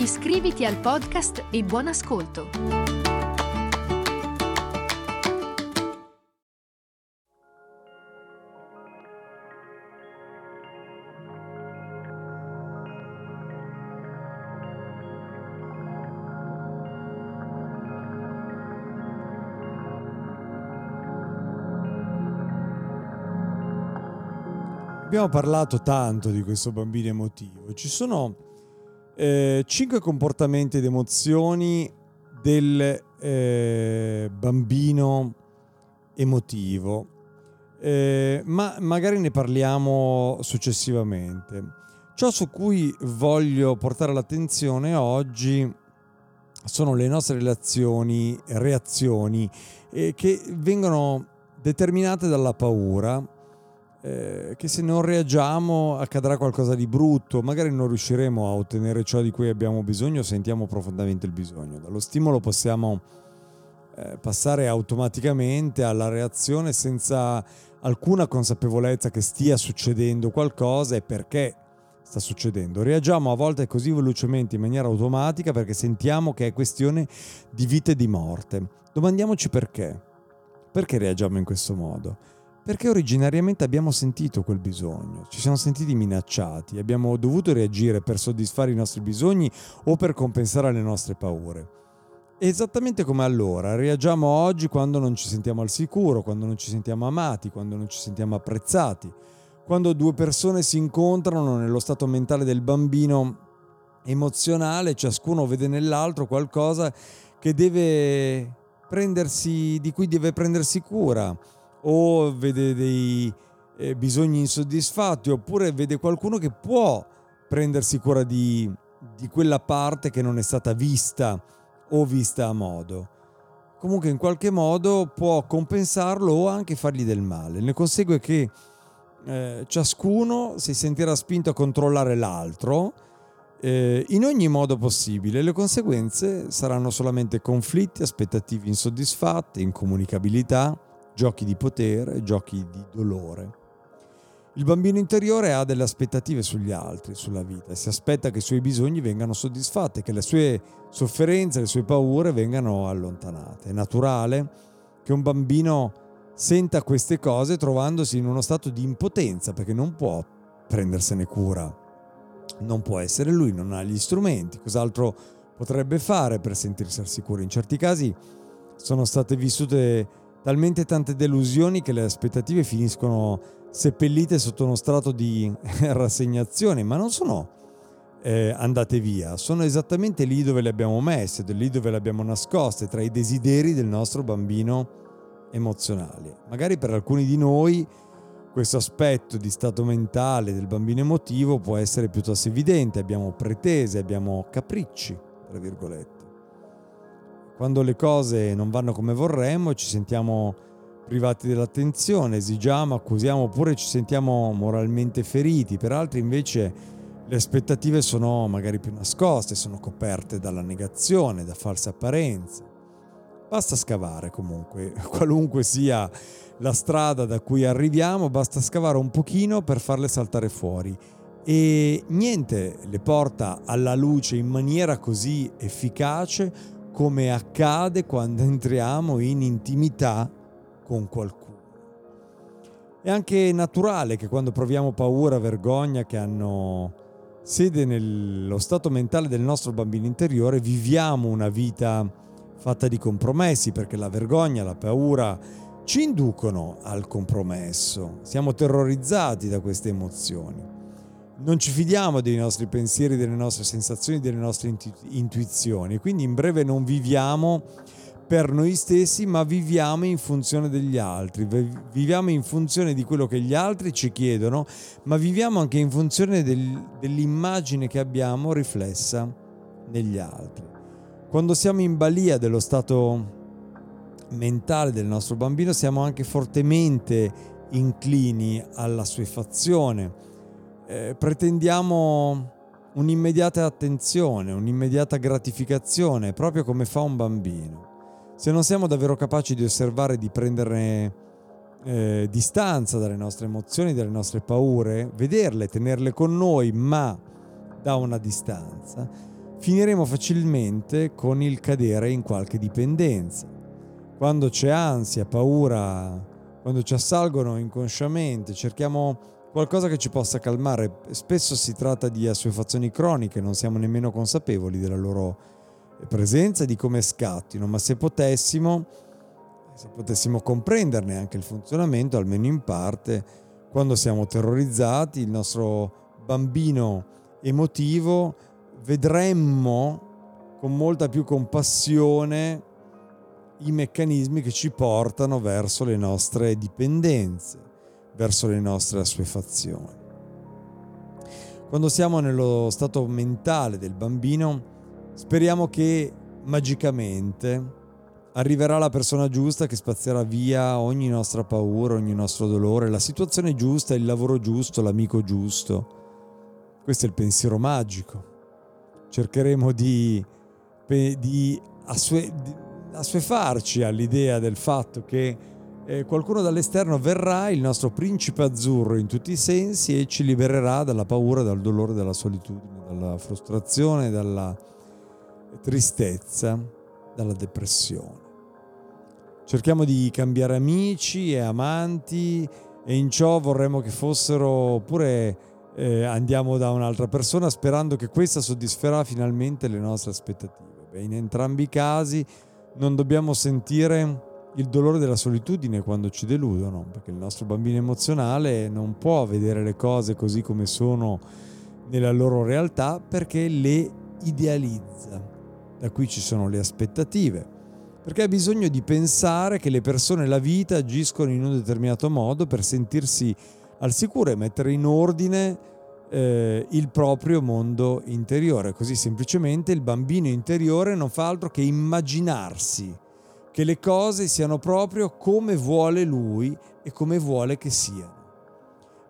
Iscriviti al podcast e buon ascolto! Abbiamo parlato tanto di questo bambino emotivo. Ci sono eh, cinque comportamenti ed emozioni del eh, bambino emotivo, eh, ma magari ne parliamo successivamente. Ciò su cui voglio portare l'attenzione oggi sono le nostre relazioni, reazioni eh, che vengono determinate dalla paura eh, che se non reagiamo accadrà qualcosa di brutto, magari non riusciremo a ottenere ciò di cui abbiamo bisogno, sentiamo profondamente il bisogno. Dallo stimolo possiamo eh, passare automaticamente alla reazione senza alcuna consapevolezza che stia succedendo qualcosa e perché sta succedendo. Reagiamo a volte così velocemente in maniera automatica perché sentiamo che è questione di vita e di morte. Domandiamoci perché. Perché reagiamo in questo modo? Perché originariamente abbiamo sentito quel bisogno, ci siamo sentiti minacciati, abbiamo dovuto reagire per soddisfare i nostri bisogni o per compensare le nostre paure. esattamente come allora, reagiamo oggi quando non ci sentiamo al sicuro, quando non ci sentiamo amati, quando non ci sentiamo apprezzati, quando due persone si incontrano nello stato mentale del bambino emozionale, ciascuno vede nell'altro qualcosa che deve prendersi, di cui deve prendersi cura o vede dei eh, bisogni insoddisfatti oppure vede qualcuno che può prendersi cura di, di quella parte che non è stata vista o vista a modo. Comunque in qualche modo può compensarlo o anche fargli del male. Ne consegue che eh, ciascuno si sentirà spinto a controllare l'altro eh, in ogni modo possibile. Le conseguenze saranno solamente conflitti, aspettative insoddisfatte, incomunicabilità, giochi di potere, giochi di dolore. Il bambino interiore ha delle aspettative sugli altri, sulla vita, e si aspetta che i suoi bisogni vengano soddisfatti, che le sue sofferenze, le sue paure vengano allontanate. È naturale che un bambino senta queste cose trovandosi in uno stato di impotenza perché non può prendersene cura. Non può essere lui, non ha gli strumenti. Cos'altro potrebbe fare per sentirsi al sicuro? In certi casi sono state vissute talmente tante delusioni che le aspettative finiscono seppellite sotto uno strato di rassegnazione, ma non sono eh, andate via, sono esattamente lì dove le abbiamo messe, lì dove le abbiamo nascoste, tra i desideri del nostro bambino emozionale. Magari per alcuni di noi questo aspetto di stato mentale del bambino emotivo può essere piuttosto evidente, abbiamo pretese, abbiamo capricci, tra virgolette. Quando le cose non vanno come vorremmo ci sentiamo privati dell'attenzione, esigiamo, accusiamo oppure ci sentiamo moralmente feriti. Per altri invece le aspettative sono magari più nascoste, sono coperte dalla negazione, da false apparenze. Basta scavare comunque, qualunque sia la strada da cui arriviamo, basta scavare un pochino per farle saltare fuori. E niente le porta alla luce in maniera così efficace come accade quando entriamo in intimità con qualcuno. È anche naturale che quando proviamo paura, vergogna che hanno sede nello stato mentale del nostro bambino interiore, viviamo una vita fatta di compromessi perché la vergogna, la paura ci inducono al compromesso. Siamo terrorizzati da queste emozioni non ci fidiamo dei nostri pensieri, delle nostre sensazioni, delle nostre intuizioni. Quindi in breve non viviamo per noi stessi, ma viviamo in funzione degli altri, viviamo in funzione di quello che gli altri ci chiedono, ma viviamo anche in funzione del, dell'immagine che abbiamo riflessa negli altri. Quando siamo in balia dello stato mentale del nostro bambino siamo anche fortemente inclini alla suefazione. Eh, pretendiamo un'immediata attenzione, un'immediata gratificazione, proprio come fa un bambino. Se non siamo davvero capaci di osservare di prenderne eh, distanza dalle nostre emozioni, dalle nostre paure, vederle, tenerle con noi, ma da una distanza, finiremo facilmente con il cadere in qualche dipendenza. Quando c'è ansia, paura, quando ci assalgono inconsciamente, cerchiamo qualcosa che ci possa calmare. Spesso si tratta di assuefazioni croniche, non siamo nemmeno consapevoli della loro presenza e di come scattino, ma se potessimo, se potessimo comprenderne anche il funzionamento, almeno in parte, quando siamo terrorizzati, il nostro bambino emotivo, vedremmo con molta più compassione i meccanismi che ci portano verso le nostre dipendenze verso le nostre assuefazioni. Quando siamo nello stato mentale del bambino, speriamo che magicamente arriverà la persona giusta che spazierà via ogni nostra paura, ogni nostro dolore, la situazione giusta, il lavoro giusto, l'amico giusto. Questo è il pensiero magico. Cercheremo di, di, assue, di assuefarci all'idea del fatto che eh, qualcuno dall'esterno verrà, il nostro principe azzurro in tutti i sensi, e ci libererà dalla paura, dal dolore, dalla solitudine, dalla frustrazione, dalla tristezza, dalla depressione. Cerchiamo di cambiare amici e amanti e in ciò vorremmo che fossero oppure eh, andiamo da un'altra persona sperando che questa soddisferà finalmente le nostre aspettative. Beh, in entrambi i casi non dobbiamo sentire il dolore della solitudine quando ci deludono, perché il nostro bambino emozionale non può vedere le cose così come sono nella loro realtà perché le idealizza. Da qui ci sono le aspettative, perché ha bisogno di pensare che le persone e la vita agiscono in un determinato modo per sentirsi al sicuro e mettere in ordine eh, il proprio mondo interiore. Così semplicemente il bambino interiore non fa altro che immaginarsi che le cose siano proprio come vuole lui e come vuole che siano.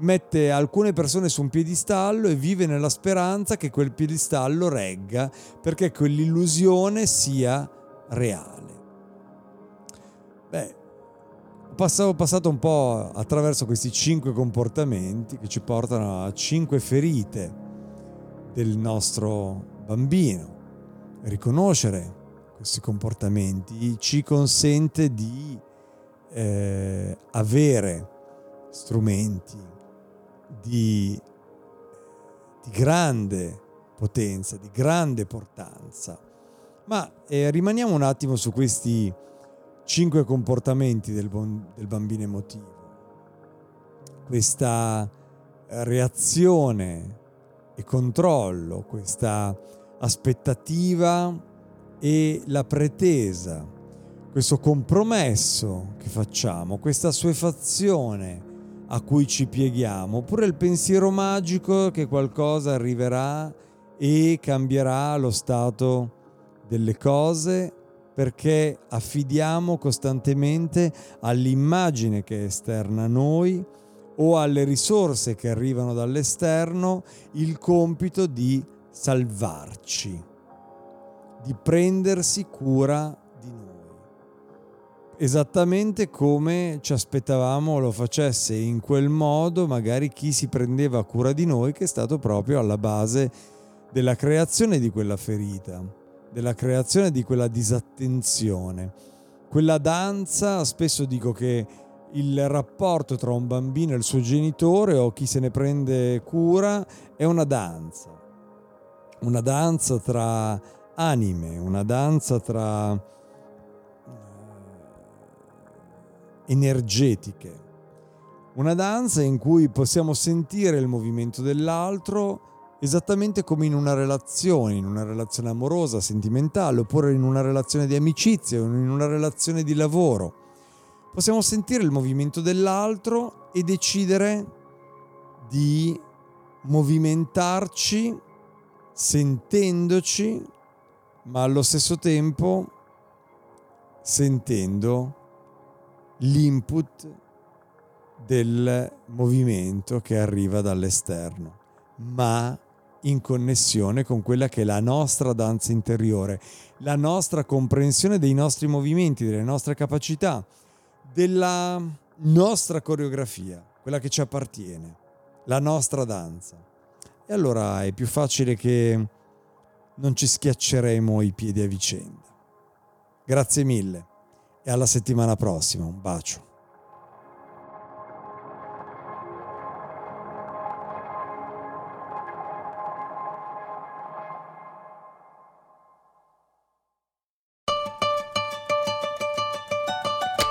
Mette alcune persone su un piedistallo e vive nella speranza che quel piedistallo regga perché quell'illusione sia reale. Beh, ho passato un po' attraverso questi cinque comportamenti che ci portano a cinque ferite del nostro bambino. Riconoscere questi comportamenti ci consente di eh, avere strumenti di, di, grande potenza, di grande portanza. Ma eh, rimaniamo un attimo su questi cinque comportamenti del, del bambino emotivo. Questa reazione e controllo, questa aspettativa e la pretesa, questo compromesso che facciamo, questa assuefazione a cui ci pieghiamo, oppure il pensiero magico che qualcosa arriverà e cambierà lo stato delle cose perché affidiamo costantemente all'immagine che è esterna a noi o alle risorse che arrivano dall'esterno il compito di salvarci di prendersi cura di noi. Esattamente come ci aspettavamo lo facesse in quel modo magari chi si prendeva cura di noi che è stato proprio alla base della creazione di quella ferita, della creazione di quella disattenzione. Quella danza, spesso dico che il rapporto tra un bambino e il suo genitore o chi se ne prende cura è una danza. Una danza tra anime, una danza tra eh, energetiche, una danza in cui possiamo sentire il movimento dell'altro esattamente come in una relazione, in una relazione amorosa, sentimentale, oppure in una relazione di amicizia, in una relazione di lavoro. Possiamo sentire il movimento dell'altro e decidere di movimentarci sentendoci ma allo stesso tempo sentendo l'input del movimento che arriva dall'esterno, ma in connessione con quella che è la nostra danza interiore, la nostra comprensione dei nostri movimenti, delle nostre capacità, della nostra coreografia, quella che ci appartiene, la nostra danza. E allora è più facile che non ci schiacceremo i piedi a vicenda. Grazie mille e alla settimana prossima. Un bacio.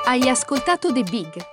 Hai ascoltato The Big